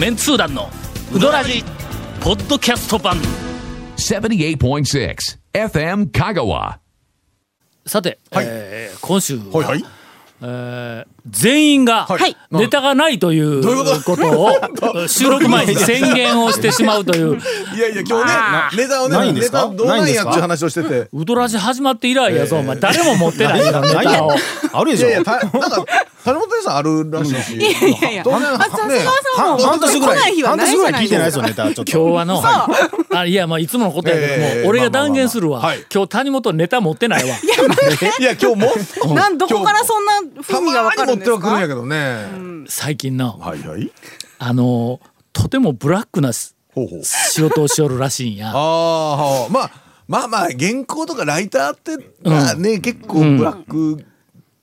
メンツー団のウドラジポッドキャスト版。78.6 FM Kagawa. さて、えー今週は、はいはい。えー全員がはい。ネタがないということ？を収録前に宣言をしてしまうという。いやいや、今日ね、ネタをね、ネないんですか？タどうなんやっていう話をしてて。ウドラジ始まって以来やぞ、お前。誰も持ってないよネタを。あるでしょ。いやいや、たなんか、谷本さんあるらしいし。いやいやいや。当然、あさすがね、さんも半年ぐらい半年ぐらない聞いてないですよネタちょっと。今日はの、あいやまあいつものことやけども、ええ俺が断言するわ、まあまあまあはい。今日谷本ネタ持ってないわ。いや、今日も、なんどこからそんなた風味がわかるんですか？はくるんやけどね。最近の。あのとてもブラックな。仕事をしよるらしいんや。ああ、はあまあ、まあまあ、原稿とかライターって、まあね、結構ブラック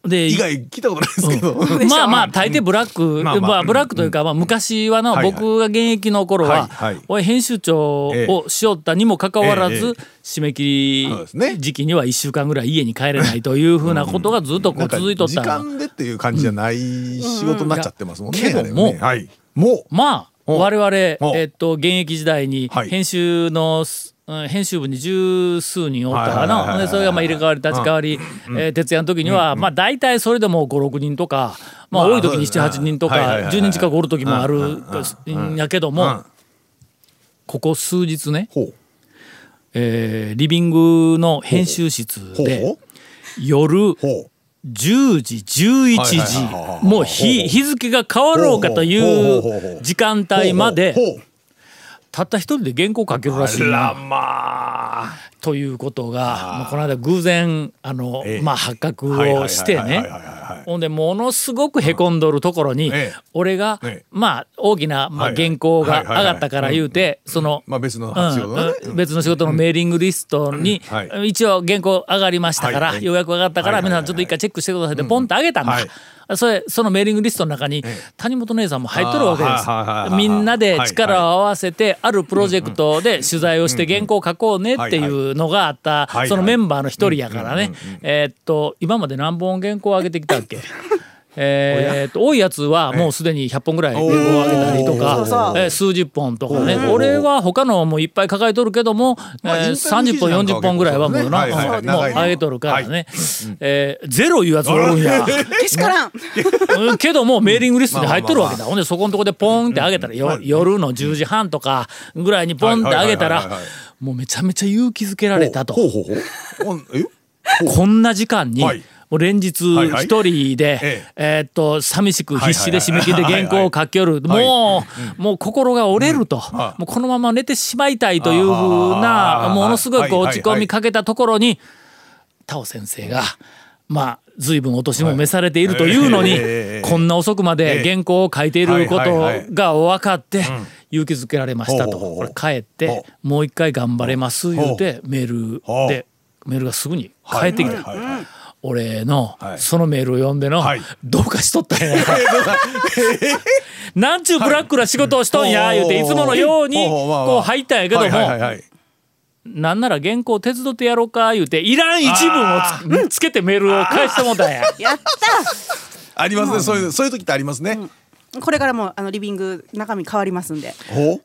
で以外聞いたことないですけど。まあまあ大抵ブラック、まあまあまあ。ブラックというか、まあ、昔はの、はいはい。僕が現役の頃は、はいはい。俺編集長をしよったにもかかわらず、えええ締め切り時期には1週間ぐらい家に帰れないというふうなことがずっとこう続いとっ時たの。間でっていう感じじゃない仕事になっちゃってますもんね。けどもねはい。もう。まあお。我々、お。えっと、現役時代にはい。編集の、うん編集部に十数人おったかはいはいはいはないでそれがまあ入れ替わり立ち替わり、えー徹夜の時には、まあ大体それでも56人とか、まあ、まあ多い時に78人とかはいはいはいはい。10人近くおる時もあるんやけどもうん。ここ数日ね。えーリビングの編集室でほ夜う。ほう。10時11はいはいはいはいはい時もう日日付が変わろうかといほう時間帯までたった一人で原稿書けるらしいな。まあ。ということがこの間偶然あの、ええ。まあ、発覚をしてね。ほんでものすごくへこんどるところに、ええ。俺が、ええ。まあ大きな、まあ、原稿が上がったから言うてその。まあ別のうん仕事の仕事のメーリングリストに、一応原稿上がりましたから、ようやく上がったから、皆さんちょっと一回チェックしてくださいってポンと上げたんだ、はいそれそのメーリングリストの中に、谷本姉さんも入っとるわけです。みんなで力を合わせてあるプロジェクトで取材をして原稿を書こうねっていうのがあったそのメンバーの一人やからね。えーっと今まで何本原稿を上げてきたっけ？えーっと多いやつはもうすでに100本ぐらい上げたりとかえー数十本とかね。俺は他のもいっぱい抱えとるけどもえーまあインターネッ30本ト記事なんか40本ぐらいはもうなもう長いの。上げとるからね。えーゼロいうやつおるんや。けしからん。うんけどもメーリングリストに入っとるわけだ、ほんでそこのとこでポンって上げたら、よ夜の10時半とかぐらいにポンって上げたらもうめちゃめちゃ勇気づけられたと。こんな時間に、はいもう連日一人で、ええ。ーっと寂しく必死で締め切りで原稿を書きよる。はい。もう、もう心が折れると、はいもうこのまま寝てしまいたいというふうなものすごいこうはいはい落ち込みかけたところにタオ先生がまあ随分お年も召されているというのに、こんな遅くまで原稿を書いていることが分かって勇気づけられましたと。これ帰ってほもう一回頑張れます言うてメールでメールがすぐに返ってきた。俺のはい。そのメールを読んでの、はい。どうかしとったんや。なんちゅうブラックな仕事をしとんや言うていつものようにこう入ったんやけどもはいなんなら原稿手伝ってやろうか言うていらん一文をつつけてメールを返してもうたんや。やっありますね。そういうそういう時ってありますね。たこれからもあのリビング中身変わりますんで。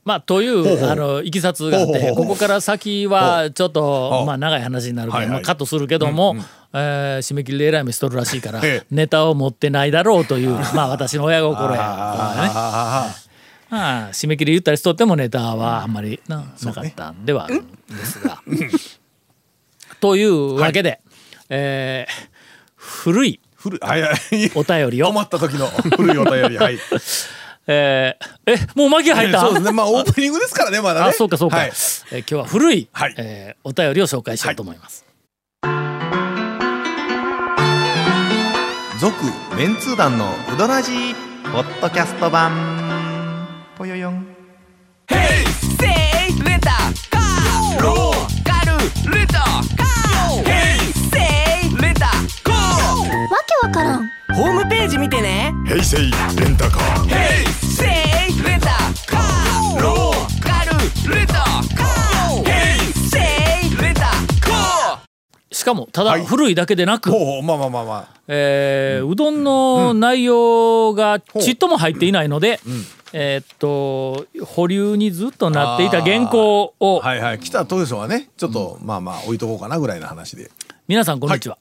まあ、というあのいきさつがあってここから先はちょっほとう。まあ長い話になるけど、はいはい。まあ、カットするけども、えー締め切りでえらい目しとるらしいから、ええ。ネタを持ってないだろうというまあ私の親心や。まあね。あまあ締め切り言ったりしとってもネタはあんまりな,、なかったんではあるんですが。というわけで、えー古い古いはいはい。お便りを困、った時の古いお便りはい。えーえもう巻き入った、そうですね。まあオープニングですからね まだね。あそうかそうか、はいえー今日は古い、はいえーお便りを紹介しようと思います。続メンツー団のウドラジーポッドキャスト版ぽよよんわジ見てね。平成レンタカー。ヘイセイレンタカー。ローカルレンタカー。ヘイセイレンタカー。しかもただはい。古いだけでなく、ほうほうまあまあまあまあ。えーうどんの内容がちっとも入っていないので、えーっと保留にずっとなっていた原稿を、はいはい。来た当初はねちょっと、まあまあ置いとこうかなぐらいの話で。皆さんこんにちは、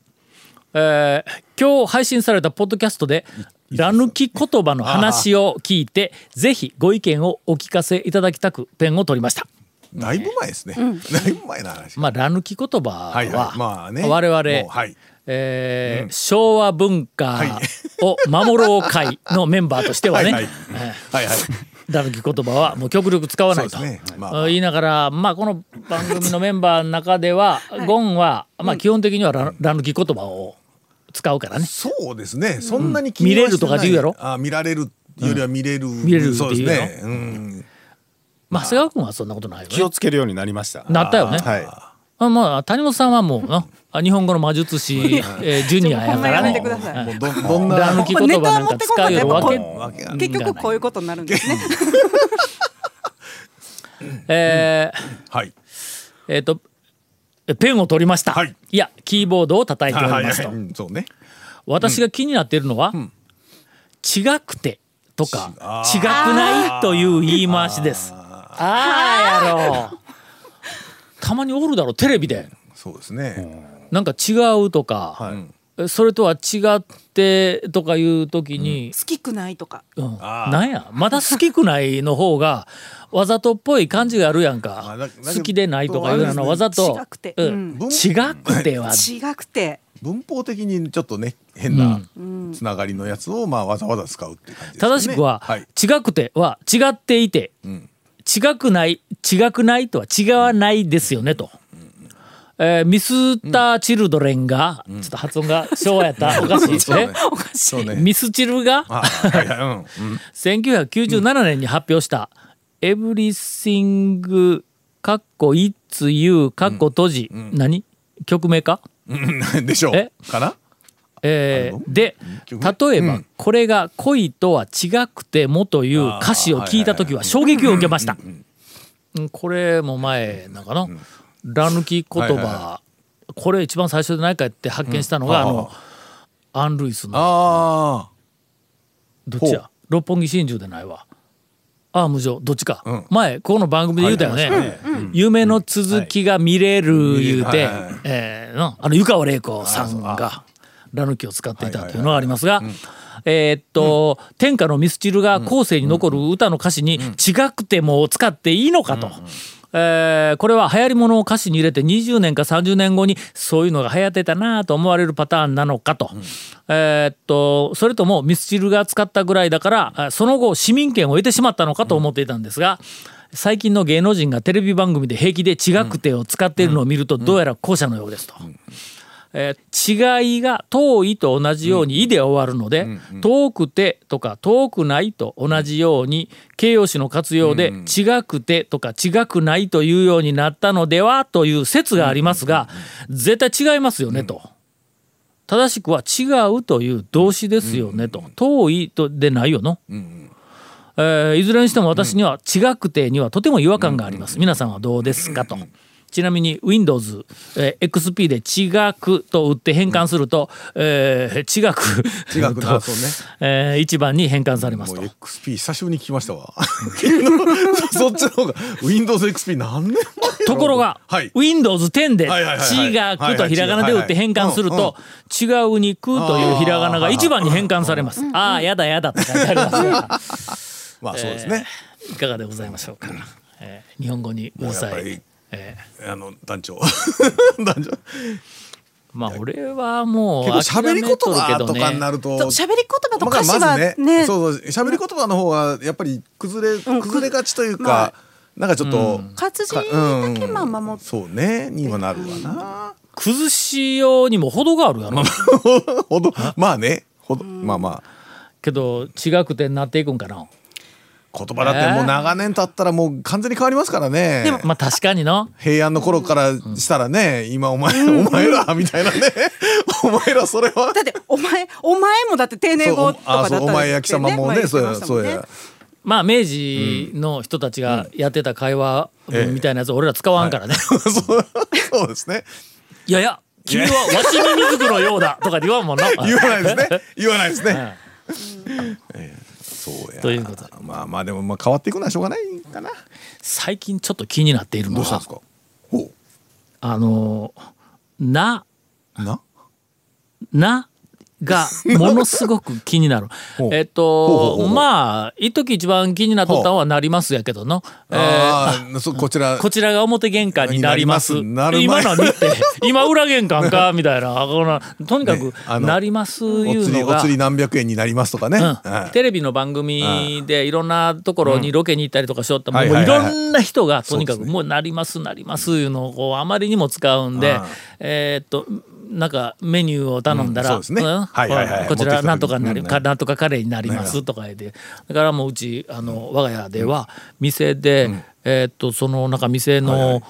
えー今日配信されたポッドキャストでラ抜き言葉の話を聞いてぜひご意見をお聞かせいただきたくペンを取りました。だいぶ前ですね、だいぶ前の話、まあラ抜き言葉は、はいはい。まあね。我々、はい。えー昭和文化を守ろう会のメンバーとしてはね、はいはい。えーはいはい。ラ抜き言葉はもう極力使わないと、そうですね。まあ。まあ言いながら、まあ、この番組のメンバーの中では、ゴンは、まあ、基本的にはララ抜き言葉を使うからね。そうですねそんなに気見れるにはしてないとかって言うやろ？あ見られるよりは見れる、見れるってそうねうんまあ、長谷川君はそんなことないよ気をね。つけるようになりました。なったよね。はい。あまあ、谷本さんはもうな、あ日本語の魔術師、えージュニアやからねほんまやめてく。ださいもうどどんなラ抜き言葉なんか使うよるわけわけが結局こう いうことになるんですね。えーはいえっと、ペンを取りました。はいいや、キーボードを叩いておりますと。うんそうね私が気になっているのは、違くてとか、違くないという言い回しです。ああやろう。たまにおるだろ、テレビで。そうですね、なんか違うとか、えそれとは違ってとかいう時に、好きくないとか。うん。なんや？まだ好きくないの方が わざとっぽい感じがあるやんあか好きでないとかいうのはわざと違くて。うん。うん。違くては。違くて。文法的にちょっとね変なつながりのやつをまあわざわざ使うっていう感じですね。正しくははい、違くては違っていて、違くない違くないとは違わないですよねと。えーミスター・チルドレンが、ちょっと発音が昭和やった。おかしいそうね。えそうね。ミスチルが？あはいはいうんうん。1997年に発表した「Everything かっこ It's You かっこ閉じ」何？曲名か？うん。でしょえ？うかな？えーで曲例えばこれが「恋とは違くても」という歌詞を聞いた時は衝撃を受けました。うんこれも前なんかの「ら抜き言はいはい葉」これ一番最初でないかって発見したのがあのアン・ルイスの。あどっちや？六本木真珠でないわ。ああ無情。どっちか、前この番組で言うたよね、夢の続きが見れる言うて、えーのあの湯川玲子さんがラヌキを使っていたというのがありますが、えーっと、天下のミスチルが後世に残る歌の歌詞に「違くても」を使っていいのかと。えーこれは流行り物を歌詞に入れて20年か30年後にそういうのが流行ってたなと思われるパターンなのかと,、えーっとそれともミスチルが使ったぐらいだからあその後市民権を得てしまったのかと思っていたんですが、最近の芸能人がテレビ番組で平気で違くてを使っているのを見るとどうやら後者のようですと。えー違いが遠いと同じように「い」で終わるので「遠くて」とか「遠くない」と同じように形容詞の活用で「違くて」とか「違くない」というようになったのではという説がありますが絶対違いますよねと。正しくは「違う」という動詞ですよねと。遠いとでないよの。えーいずれにしても私には「違くて」にはとても違和感があります。皆さんはどうですかと。ちなみに Windows、えー XP で「違く」と打って変換すると「えー違く」とね。えー一番に変換されますと。XP 久しぶりに聞きましたわ。そっちの方が Windows XP 何年前ところが、はい。Windows 10で「はいはいはいはい。違く」とひらがなで打って変換すると「違う」に「く」というひらがなが一番に変換されます。ああやだやだと書いてありますが。まあそうですね、いかがでございましょうか。えー日本語にうるさいもうやっぱり。え。あの団長。団長。まあ俺はもう結構喋り言葉とかになるると喋り言葉とまあ歌詞がまずねね。そうそう喋り言葉の方がやっぱり崩れ崩れがちというか、なんかちょっと、活字かうんだけまあ守って。そうねにはなるわな、崩しようにも程があるやろ。ほど。まあねほどまあまあ。けど違くてなっていくんかな言葉だってもう長年経ったらもう完全に変わりますからね。まあ確かにの。平安の頃からしたらね、今お前、お前らみたいなね。お前らそれは。だってお前お前もだって定年後とかだったそうあそうお前や貴様もねそうやそうや。まあ明治の人たちがやってた会話文みたいなやつ俺ら使わんからね、そう そうですね。いやいや君はわしに水くのようだとか言わんもんな。言わないですね。言わないですね、そうや。ということで。まあまあでもまあ変わっていくのはしょうがないかな。最近ちょっと気になっているのはどうしたんですか？ほあのな。うな？ながものすごく気になる。えっとまあ一時一番気になっとったのはなりますやけどの、えーこちら。こちらが表玄関になります。今何って今裏玄関かみたいなこのとにかくなりますおいうのが。お釣。り何百円になりますとかね、うん。はい。テレビの番組でいろんなところにロケに行ったりとかしよったもういろんな人がとにかくもうなりますなりますいうのをこうあまりにも使うんでえーっとなんかメニューを頼んだら、こちらなんとかになり、なんとかカレーになりますとか言って。だからもううちあの我が家では店で、えーっとそのなんか店の、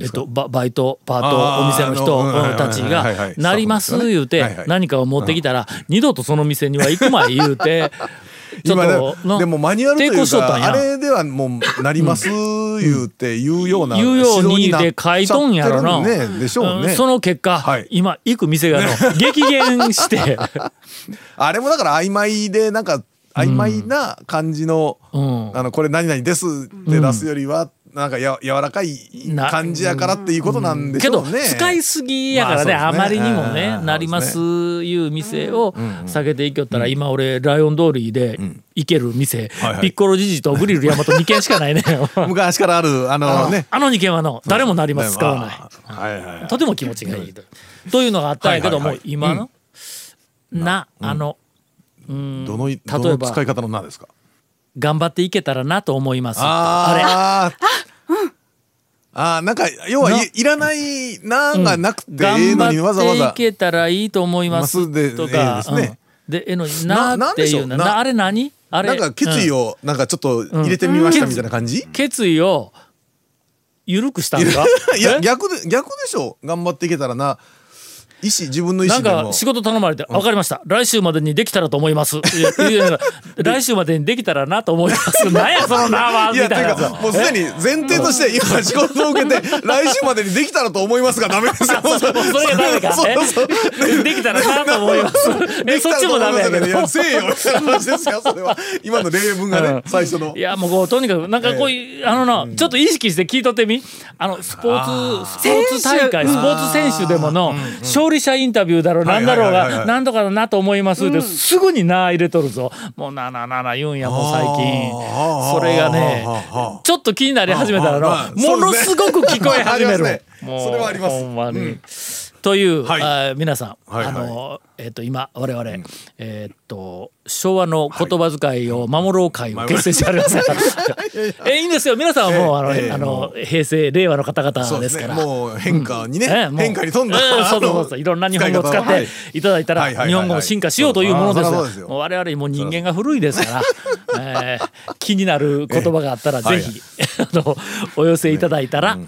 えっと、ババイトパートお店の人たちがい「なります」言うて何かを持ってきたら二度とその店には行くまい言うて 今とのででもマニュアルというかあれではもうなります言うて言うような言うようにで書いとんやろな。でしょうね。んその結果、はい。今行く店がの 激減して、あれもだから曖昧でなんか曖昧な感じの、うん。あのこれ何々ですって出すよりは、なんかや柔らかいな感じやからっていうことなんでしけどょうね。使いすぎやからね,、まああまりにもねなりますいう店を避けていきよったら、今俺ライオン通りで行ける店、ピッコロジジとグリル山と2軒しかないね 昔からあるあのね。あの2軒はの誰もなります使わない。はいはいはい。とても気持ちがいいと。というのがあったんやけども、今の、な、あの、うんどの例えばの使い方の名ですか？頑張っていけたらなと思います。あれああ。なんか要はいいらないなんがなくてええのにわざわざ。頑張っていけたらいいと思いますとええかですね。うん。でえのにななっていうのなんでしょう？ななあれ何？あれ？なんか決意うん。をなんかちょっと入れてみましたみたいな感じ？決意を緩くしたんか？いやえ？逆で逆でしょ？頑張っていけたらな意思自分の意なん思でも。か仕事頼まれて「分かりました。来週までにできたらと思います」来週までにできたらなと思います」なんやそのなはみたいな。もうすでに前提として今仕事を受けて来週までにできたらと思いますがダメですよ。それがダメか。できたらなと思います。えそっちもダメやけど。いやせえよそれは。今の例文がね最初の。いやもうこうとにかくなんかこういう、あのな、ちょっと意識して聞いとってみ。あのスポーツスポーツ大会スポーツ選手でもの勝利者インタビューだろうなんだろうがなんとかだなと思いますってすぐにな入れとるぞ。もうなななな言うんやもう最近。それがねちょっと気になり始めたらものすごく聞こえ始める。それはありますほんまに。という、はい。あー皆さん、はいはい。あのえっ、と今我々、えっ、と昭和の言葉遣いを守ろう会を結成してあります。から、えいいんですよ。皆さんはもう、あの、ええあの平成令和の方々ですから。もう変化にね。う変化に富んだ。ええそうそうそう。いろんな日本語を使って使いただいたらはい。はい。はい。はい日本語も進化しようというものですそうそうそうですよ。もう我々もう人間が古いですから、えー気になる言葉があったらぜひ、あのお寄せいただいたら、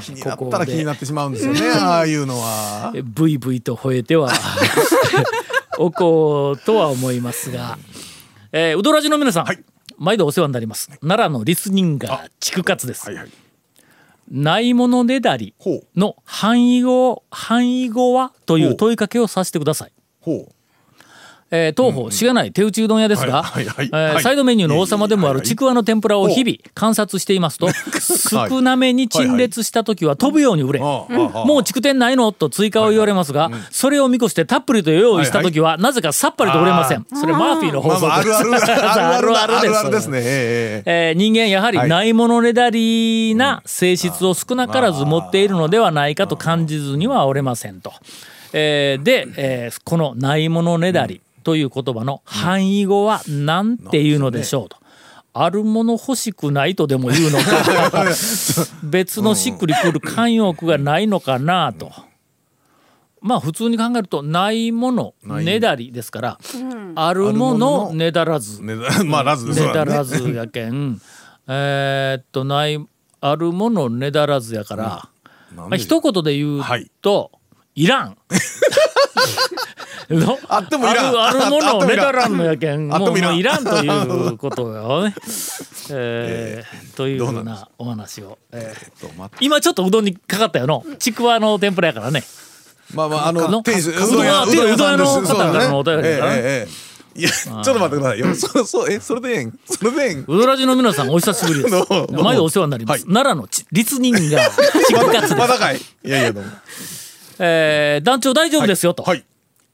気になったら気になってしまうんですよねああいうのは。えブイブイと吠えては。おこうとは思いますが、えー、うどらじの皆さん、はい。毎度お世話になります。奈良のリスニンガー竹勝です、はいはい。ないものねだりの範囲語範囲語はという。問いかけをさせてください。ほうえー当方しがない手打ちうどん屋ですが、サイドメニューの王様でもあるちくわの天ぷらを日々観察していますと 少なめに陳列した時は飛ぶように売れ、もう筑天ないのと追加を言われますが、それを見越してたっぷりと用意した時はなぜかさっぱりと売れません。それマーフィーの法則るです。あるあるあるあるあるあるですね。ねえー人間やはりはいないものねだりな性質を少なからず持っているのではないかと感じずにはおれませんと。えーで、えーこのないものねだりという言葉の範囲語は何ていうのでしょうと。あるもの欲しくないとでも言うのか。別のしっくりくる慣用句がないのかなと。まあ普通に考えるとないものねだりですから、あるものねだらず。ねだらず。やけん。えーっとないあるものねだらずやから、まあ、一言で言うと、い、らん。の あってもいらん。あるあるものあってもいらん。のやけん。もうあってもいらん。もういらんということよね。えーというふうなお話を、えー今ちょっとうどんにかかったよの？ちくわの天ぷらやからね。まあまああのの？店主うどん屋の方からのお便りだからね。いやちょっと待ってくださいよ。そ そうえそれでええん？それでええん？うどらじの皆さんお久しぶりです。どうも。毎度お世話になります、奈良のち立人がチックカツです、まだかい。いやいやどうも。えー団長大丈夫ですよと、はい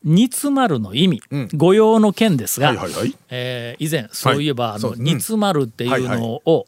煮詰まるの意味、ん。御用の件ですが、はいはいはい。えー以前そういえば、あのそう。うん。煮詰まるっていうのを、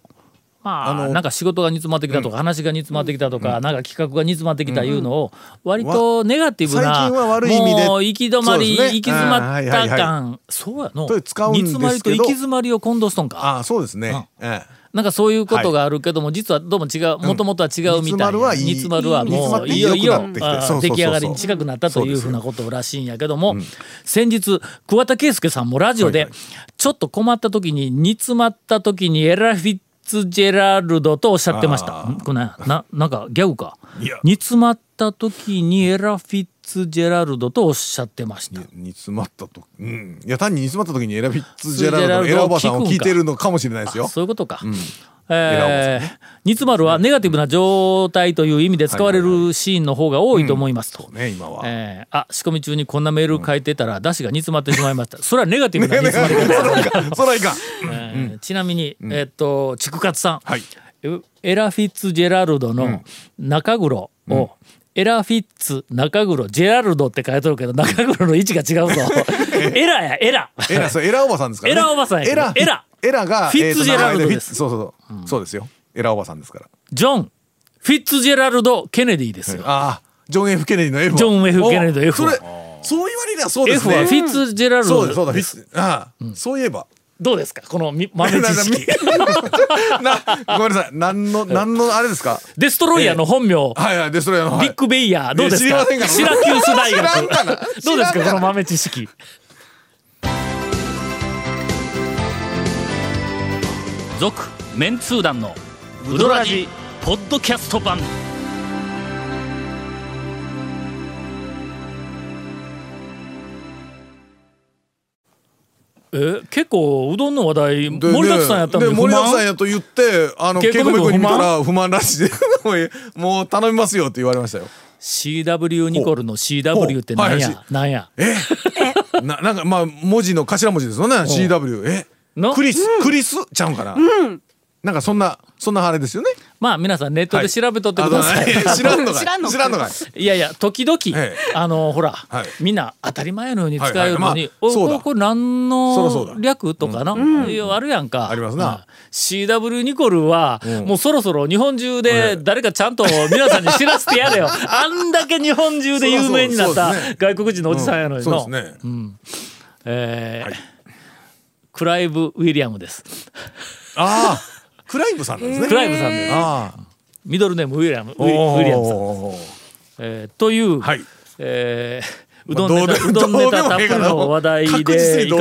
まああのなんか仕事が煮詰まってきたとか、話が煮詰まってきたとか、なんか企画が煮詰まってきたいうのを割とネガティブな、もう行き止まり、ね行き詰まっあーはいはいはい。た感そうやの煮詰まりと行き詰まりを混同しとんか。ああそうですね。ええなんかそういうことがあるけども、実はどうも違うもともとは違うみたいな、煮詰まるはいい煮詰まるはもう煮いよいよ出来上がりに近くなったというふうなことらしいんやけども、先日桑田佳祐さんもラジオでちょっと困った時に煮詰まった時にエラ・フィッツジェラルドとおっしゃってました。ん？これなななんかギャグか。いや。煮詰まった時にエラ・フィッツジェラルドとおっしゃってました。煮詰まったとうん。いや単に煮詰まった時にエラフィッツジェラルドのエラおばさんを聞いてるのかもしれないですよ。そういうことか。エラおばさえー煮詰まるはネガティブな状態という意味で使われるシーンの方が多いと思いますと。ね今は。えーあ仕込み中にこんなメール書いてたら出汁が煮詰まってしまいました。それはネガティブな煮詰まり方そらいかんそらいかん。えーちなみに、えーっとチクカツさん、はい。えエラ・フィッツジェラルドの中黒を、エラ・フィッツ中黒ジェラルドって書いてるけど中黒の位置が違うぞ。エラやエラ。エラそうエラおばさんですからね。エラおばさんやエラエラ。エラがフィッツジェラルドです。そうそうそうそうですよ。エラおばさんですから。ジョン・フィッツジェラルド・ケネディですよ。ああジョン・ F・ ケネディの F はジョン F ケネディの F それそう言われりゃそうです F ねはフィッツジェラルそうだそうだフィドです。ッツああそういえば。どうですか？このみ豆知識。なごめんなさい。何の何のあれですか？デストロイヤーの本名、はいはいデストロイヤーのはい。ビッグベイヤー。どうですか？いや知りませんから。シラキュース大知らん学どうですか？この豆知識。続 メンツー団のウドラジポッドキャスト版。え結構うどんの話題で盛りだくさんやったんでで不満盛りだくさんやと言ってあのケイコメ君ケイコメ君に見た不ら不満らしい。でもうもう頼みますよって言われましたよ。CW ニコルの CW ってなんや、はいなんや？え？ななんかまあ文字の頭文字ですよね。CW え？の？クリス？クリス？ちゃうんかな？なんかそんなそんなあれですよね。まあ皆さんネットで調べとってください、あの 知らんのかい。知らんのかい。知らんのかい。いやいや時々、ええ。あのほら、はい。みんな当たり前のように使うのに、はいはい。まあおここれ何の略とかな、あるやんか。ありますな。うん CW ニコルは、もうそろそろ日本中で誰かちゃんと皆さんに知らせてやれよ。あんだけ日本中で有名になった外国人のおじさんやのにの、そうですね。えークライブ・ウィリアムです。ああクライブさんなんですね。クライブさんです。あミドルネームウィリアムウあィリアムさん、えーという、はい。えーうまあどんネタ、どうでうどんネタたっぷりの話題でいか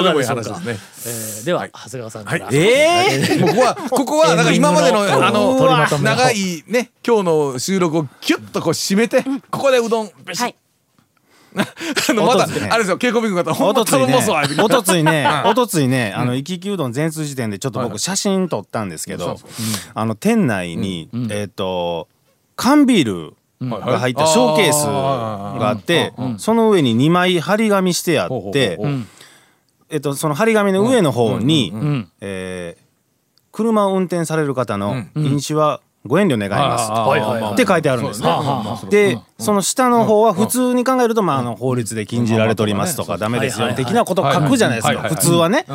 がでしょうか？話ですね。えーでは、長谷川さんから。はい。えもうここはここは なんか今までのあの長いね今日の収録をキュッとこう締めてここでうどんべしはい あのまあれですよ稽古ビング方ほんまおとついね頼おとついね はい。おとついねあの生き生きうどん全通時点でちょっと僕写真撮ったんですけどあの店内にえっと缶ビールが入ったショーケースがあってその上に2枚張り紙してあってえっとその張り紙の上の方にん。えー車を運転される方の飲酒はご遠慮願います。とはいはいはい。って書いてあるんですね。でその下の方は普通に考えるとまああの法律で禁じられておりますとかダメですよ的なことを書くじゃないですか。普通はね。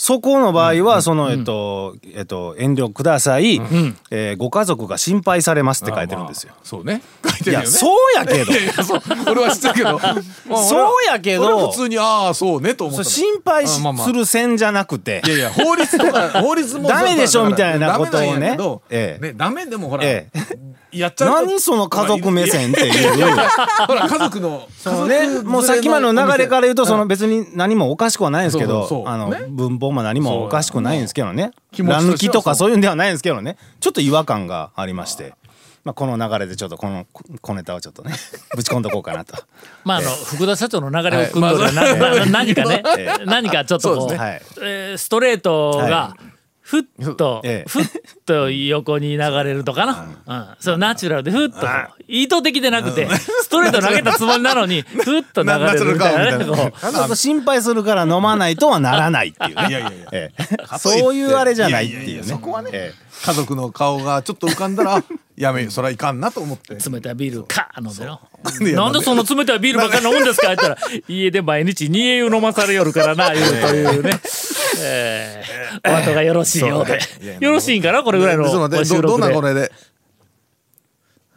そこの場合はそのえっとえっと遠慮ください。えーご家族が心配されますって書いてるんですよ。そうね。書いやそうやけど。俺は知ってるけど。まあそうやけど。普通にああそうねと思う心配する線じゃなくて。いやいや法律とか 法律もダメでしょみたいなことをね。ええ。ねダメでもほらえやっちゃ何その家族目線っていう。ほら家族のそのね、もうさっきまでの流れから言うと、その別に何もおかしくはないんですけどあのね、文法も何もおかしくないんですけどね。乱抜きとかそういうんではないんですけどね。ちょっと違和感がありまして。まあ、この流れでちょっとこの小ネタをちょっとね ぶち込んどこうかなと。まあ、あの、福田社長の流れを組んどる、はい何かね。ええ、何かちょっとこう、ね。はい。えーストレートが、ふっと、ええ。ふっと横に流れるとかな、うん。そうナチュラルでふっと。意図的でなくてストレート投げたつもりなのに ふっと流れるみたいなね心配するから飲まないとはならないっていうね。いやいやいや。ええ。そういうあれじゃないっていうね。いやいやいやそこはねえ家族の顔がちょっと浮かんだら やめそらいかんなと思って。冷たいビールか飲んでのなんでその冷たいビールばっかり飲むんですか？言ったら家で毎日煮え湯飲まされよるからな言うというね。えーお後がよろしいようで。よろしいんかな？これぐらいのどどんなんこれで？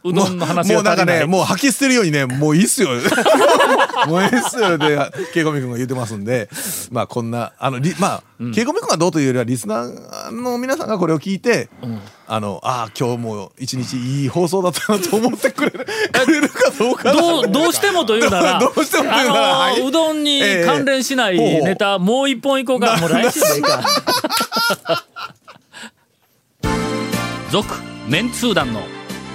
うどんの話もうなんかねもう吐き捨てるようにねもういいっすよ。もういいっすよでケイコミ君が言ってますんで。まあこんなあのリまあ、ケイコミ君がどうというよりはリスナーの皆さんがこれを聞いて、あのああ今日も一日いい放送だったなと思ってくれるくれるかどうかな。どうどうしてもというなら どうしてもというならうどんに関連しないええ。ネタ、もう。一本いこうかもう来週でいいか。続メンツー団の